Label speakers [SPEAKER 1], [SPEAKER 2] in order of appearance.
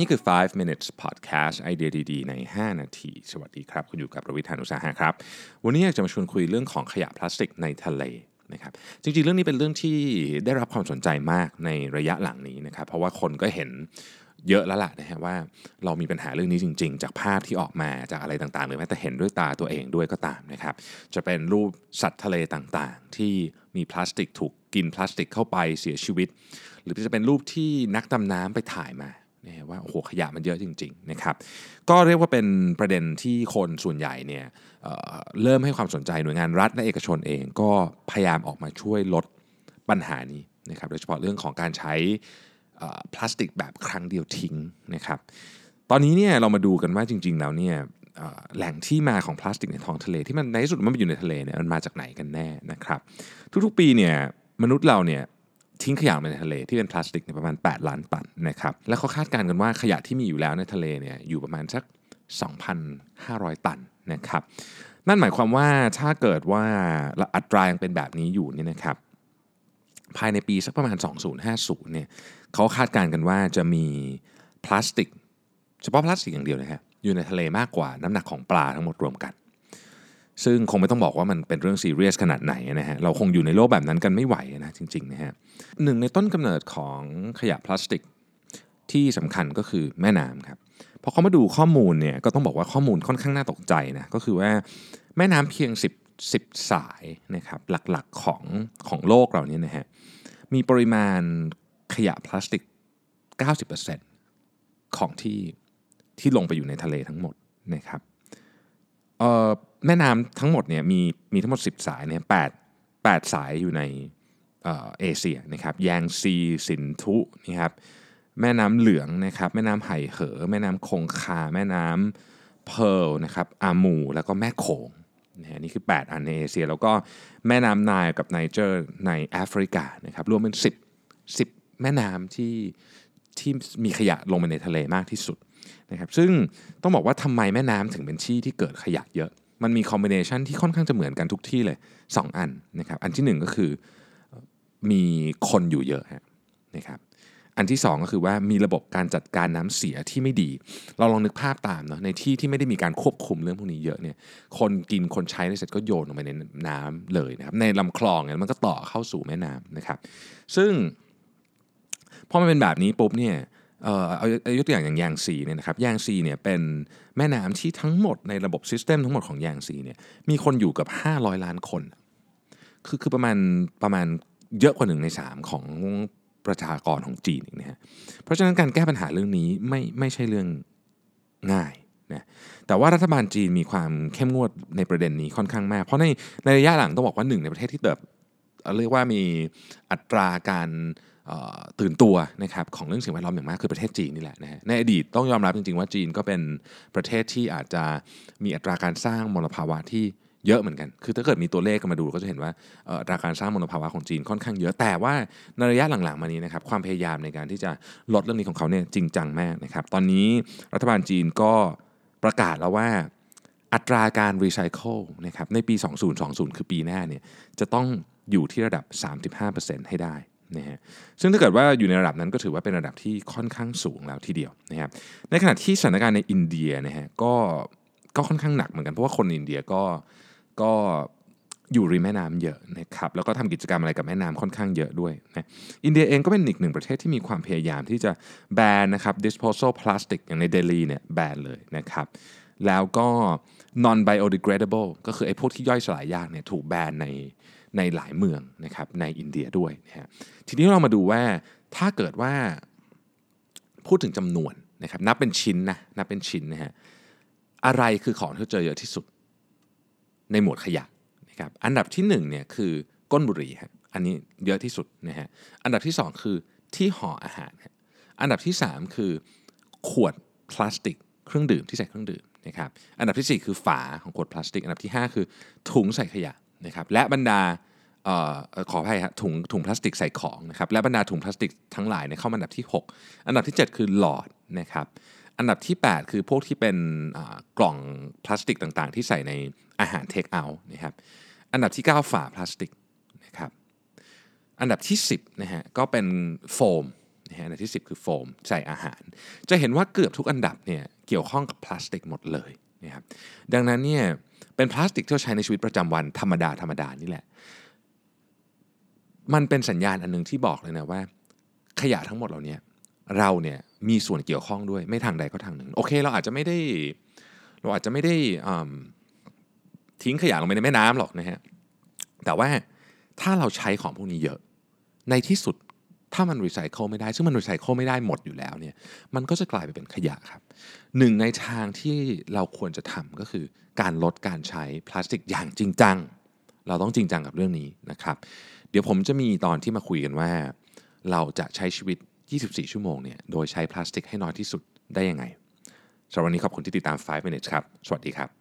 [SPEAKER 1] นี่คือ 5 minutes podcast ไอเดียดีๆ ใน 5 นาที สวัสดีครับ คุณอยู่กับประวิทยานุสาหะครับ วันนี้อยากจะมาชวนคุยเรื่องของขยะพลาสติกในทะเลนะครับ จริงๆ เรื่องนี้เป็นเรื่องที่ได้รับความสนใจมากในระยะหลังนี้นะครับ เพราะว่าคนก็เห็นเยอะแล้วล่ะนะฮะว่าเรามีปัญหาเรื่องนี้จริง ๆ จากภาพที่ออกมาจากอะไรต่างๆ หรือแม้แต่เห็นด้วยตาตัวเองด้วยก็ตามนะครับ จะเป็นรูปสัตว์ทะเลต่างๆ ที่มีพลาสติกถูกกินพลาสติกเข้าไปเสียชีวิต หรือจะเป็นรูปที่นักดำน้ำไปถ่ายมา นี่ยว่าโอ้โหขยะมันเยอะจริงๆนะครับก็เรียกว่าเป็นประเด็นที่คนส่วนใหญ่เนี่ยเเริ่มให้ความสนใจหน่วยงานรัฐและเอกชนเอง ก็พยายามออกมาช่วยลดปัญหานี้นะครับโดยเฉพาะเรื่องของการใช้พลาสติกแบบครั้งเดียวทิ้งนะครับตอนนี้เนี่ยเรามาดูกันว่าจริง ๆ แล้วเนี่ยแหล่งที่มาของพลาสติกในท้องทะเลที่มันในที่สุดมันไปอยู่ในทะเลเนี่ยมันมาจากไหนกันแน่นะครับ ทุกๆปีเนี่ยมนุษย์เราเนี่ย ทิ้งขยะในทะเลที่เป็นพลาสติกในประมาณ 8 ล้านตันนะครับและเขาคาดการณ์กันว่าขยะที่มีอยู่แล้วในทะเลเนี่ยอยู่ประมาณสัก 2,500 ตันนะครับนั่นหมายความว่าถ้าเกิดว่าอัตรายังเป็นแบบนี้อยู่เนี่ยนะครับภายในปีสักประมาณ 2050เนี่ยเขาคาดการณ์กันว่าจะมีพลาสติก เฉพาะพลาสติกอย่างเดียวนะครับอยู่ในทะเลมากกว่าน้ำหนักของปลาทั้งหมดรวมกัน ซึ่งคงไม่ต้องบอกว่ามันเป็นเรื่องซีเรียสขนาดไหนนะฮะเราคงอยู่ในโลกแบบนั้นกันไม่ไหวนะจริงๆนะฮะหนึ่งในต้นกำเนิดของขยะพลาสติกที่สำคัญก็คือแม่น้ำครับพอเขามาดูข้อมูลเนี่ยก็ต้องบอกว่าข้อมูลค่อนข้างน่าตกใจนะก็คือว่าแม่น้ำเพียง 10 10 สายนะครับหลักๆของของโลกเราเนี่ยนะฮะมีปริมาณขยะพลาสติก 90%ของที่ที่ลงไปอยู่ในทะเลทั้งหมดนะครับ แม่น้ำทั้งหมดเนี่ยมีมีทั้งหมด 10 สายเนี่ยแปดแปดสายอยู่ในเอเชียนะครับแยงซีสินธุนะครับแม่น้ำเหลืองนะครับแม่น้ำไห่เหอ แม่น้ำคงคา แม่น้ำเพิร์ลนะครับอามูร์แล้วก็แม่โขงนะนี่คือ 8 อันในเอเชีย แล้วก็แม่น้ำไนล์กับไนเจอร์ในแอฟริกานะครับรวมเป็น 10 10 แม่น้ำที่ที่มีขยะลงไปในทะเลมากที่สุด นะครับซึ่งต้องบอกว่าทำไมแม่น้ำถึงเป็นที่ที่เกิดขยะเยอะ มันมีคอมบิเนชันที่ค่อนข้างจะเหมือนกันทุกที่เลย 2 อันนะครับอันที่ 1 ก็คือมีคนอยู่เยอะนะครับอันที่ 2 ก็คือว่ามีระบบการจัดการน้ำเสียที่ไม่ดี เราลองนึกภาพตามเนาะในที่ที่ไม่ได้มีการควบคุมเรื่องพวกนี้เยอะเนี่ยคนกินคนใช้เสร็จก็โยนลงไปในน้ำเลยนะครับในลำคลองเนี่ยมันก็ต่อเข้าสู่แม่น้ำนะครับ ซึ่งพอมันเป็นแบบนี้ปุ๊บเนี่ย เอ่อเอายกตัวอย่างอย่างยางซีเนี่ยนะครับยางซีเนี่ยเป็นแม่น้ำที่ทั้งหมดในระบบซิสเต็มทั้งหมดของยางซีเนี่ยมีคนอยู่กับ 500 ล้านคน คือคือประมาณประมาณเยอะกว่าหนึ่งในสามของประชากรของจีนนะฮะเพราะฉะนั้นการแก้ปัญหาเรื่องนี้ไม่ไม่ใช่เรื่องง่ายนะแต่ว่ารัฐบาลจีนมีความเข้มงวดในประเด็นนี้ค่อนข้างมาก เพราะในในระยะหลังต้องบอกว่าหนึ่งในประเทศที่เติบเรียกว่ามีอัตราการ ตื่นตัวนะครับของเรื่องสิ่งแวดล้อมอย่างมากคือประเทศจีนนี่แหละนะฮะในอดีตต้องยอมรับจริง ๆ ว่าจีนก็เป็นประเทศที่อาจจะมีอัตราการสร้างมลภาวะที่เยอะเหมือนกัน คือถ้าเกิดมีตัวเลขกันมาดูก็จะเห็นว่าอัตราการสร้างมลภาวะของจีนค่อนข้างเยอะ แต่ว่าในระยะหลังๆมานี้นะครับความพยายามในการที่จะลดเรื่องนี้ของเขาเนี่ยจริงจังมากนะครับ ตอนนี้รัฐบาลจีนก็ประกาศแล้วว่าอัตราการรีไซเคิลนะครับในปี 2020 คือปีหน้าเนี่ยจะต้องอยู่ที่ระดับ 35%ให้ได้ นะฮะซึ่งถ้าเกิดว่าอยู่ในระดับนั้นก็ถือว่าเป็นระดับที่ค่อนข้างสูงแล้วทีเดียวนะครับในขณะที่สถานการณ์ในอินเดียนะฮะก็ก็ค่อนข้างหนักเหมือนกันเพราะว่าคนอินเดียก็ก็อยู่ริมแม่น้ำเยอะนะครับแล้วก็ทำกิจกรรมอะไรกับแม่น้ำค่อนข้างเยอะด้วยนะอินเดียเองก็เป็นอีกหนึ่งประเทศที่มีความพยายามที่จะแบนนะครับ disposal plastic อย่างในเดลีเนี่ยแบนเลยนะครับแล้วก็ non biodegradable ก็คือไอ้พวกที่ย่อยสลายยากเนี่ยถูกแบนใน ในหลายเมืองนะครับในอินเดียด้วยนะฮะทีนี้เรามาดูว่าถ้าเกิดว่าพูดถึงจำนวนนะครับนับเป็นชิ้นนะนับเป็นชิ้นนะฮะอะไรคือของที่เจอเยอะที่สุดในหมวดขยะนะครับอันดับที่1เนี่ยคือก้นบุหรี่ฮะอันนี้เยอะที่สุดนะฮะอันดับที่ 2 คือที่ห่ออาหาร อันดับที่ 3 คือขวดพลาสติก เครื่องดื่มที่ใส่เครื่องดื่มนะครับอันดับที่ 4 คือฝาของขวดพลาสติก อันดับที่ 5 คือถุงใส่ขยะนะครับและบรรดา ขออภัยครับถุงถุงพลาสติกใส่ของนะครับและบรรดาถุงพลาสติกทั้งหลายเนี่ยเข้ามาอันดับที่ 6 อันดับที่ 7 คือหลอดนะครับอันดับที่ 8 คือพวกที่เป็นกล่องพลาสติกต่างๆ ที่ใส่ในอาหารเทคเอาท์นะครับอันดับที่ 9 ฝาพลาสติกนะครับอันดับที่ 10นะฮะก็เป็นโฟมนะฮะอันดับที่ 10 คือโฟมใส่อาหาร จะเห็นว่าเกือบทุกอันดับเนี่ยเกี่ยวข้องกับพลาสติกหมดเลยนะครับดังนั้นเนี่ยเป็นพลาสติกที่เราใช้ในชีวิตประจำวันธรรมดาธรรมดานี่แหละ มันเป็นสัญญาณอันหนึงที่บอกเลยนะว่า ขยะทั้งหมดเหล่านี้เราเนี่ยมีส่วนเกี่ยวข้องด้วยไม่ทางใดก็ทางหนึ่ง โอเค เราอาจจะไม่ได้ เราอาจจะไม่ได้ทิ้งขยะลงไปในแม่น้ำหรอกนะฮะแต่ว่าถ้าเราใช้ของพวกนี้เยอะ ในที่สุดถ้ามันรีไซเคิลไม่ได้ ซึ่งมันรีไซเคิลไม่ได้หมดอยู่แล้วเนี่ย มันก็จะกลายไปเป็นขยะครับ หนึ่งในทางที่เราควรจะทำก็คือการลดการใช้พลาสติกอย่างจริงจัง เราต้องจริงจังกับเรื่องนี้นะครับ เดี๋ยวผมจะมีตอนที่มาคุยกันว่า เราจะใช้ชีวิต 24 ชั่วโมงเนี่ยโดยใช้พลาสติกให้น้อยที่สุดได้ยังไงสำหรับวันนี้ขอบคุณที่ติดตาม 5 minutes ครับ สวัสดีครับ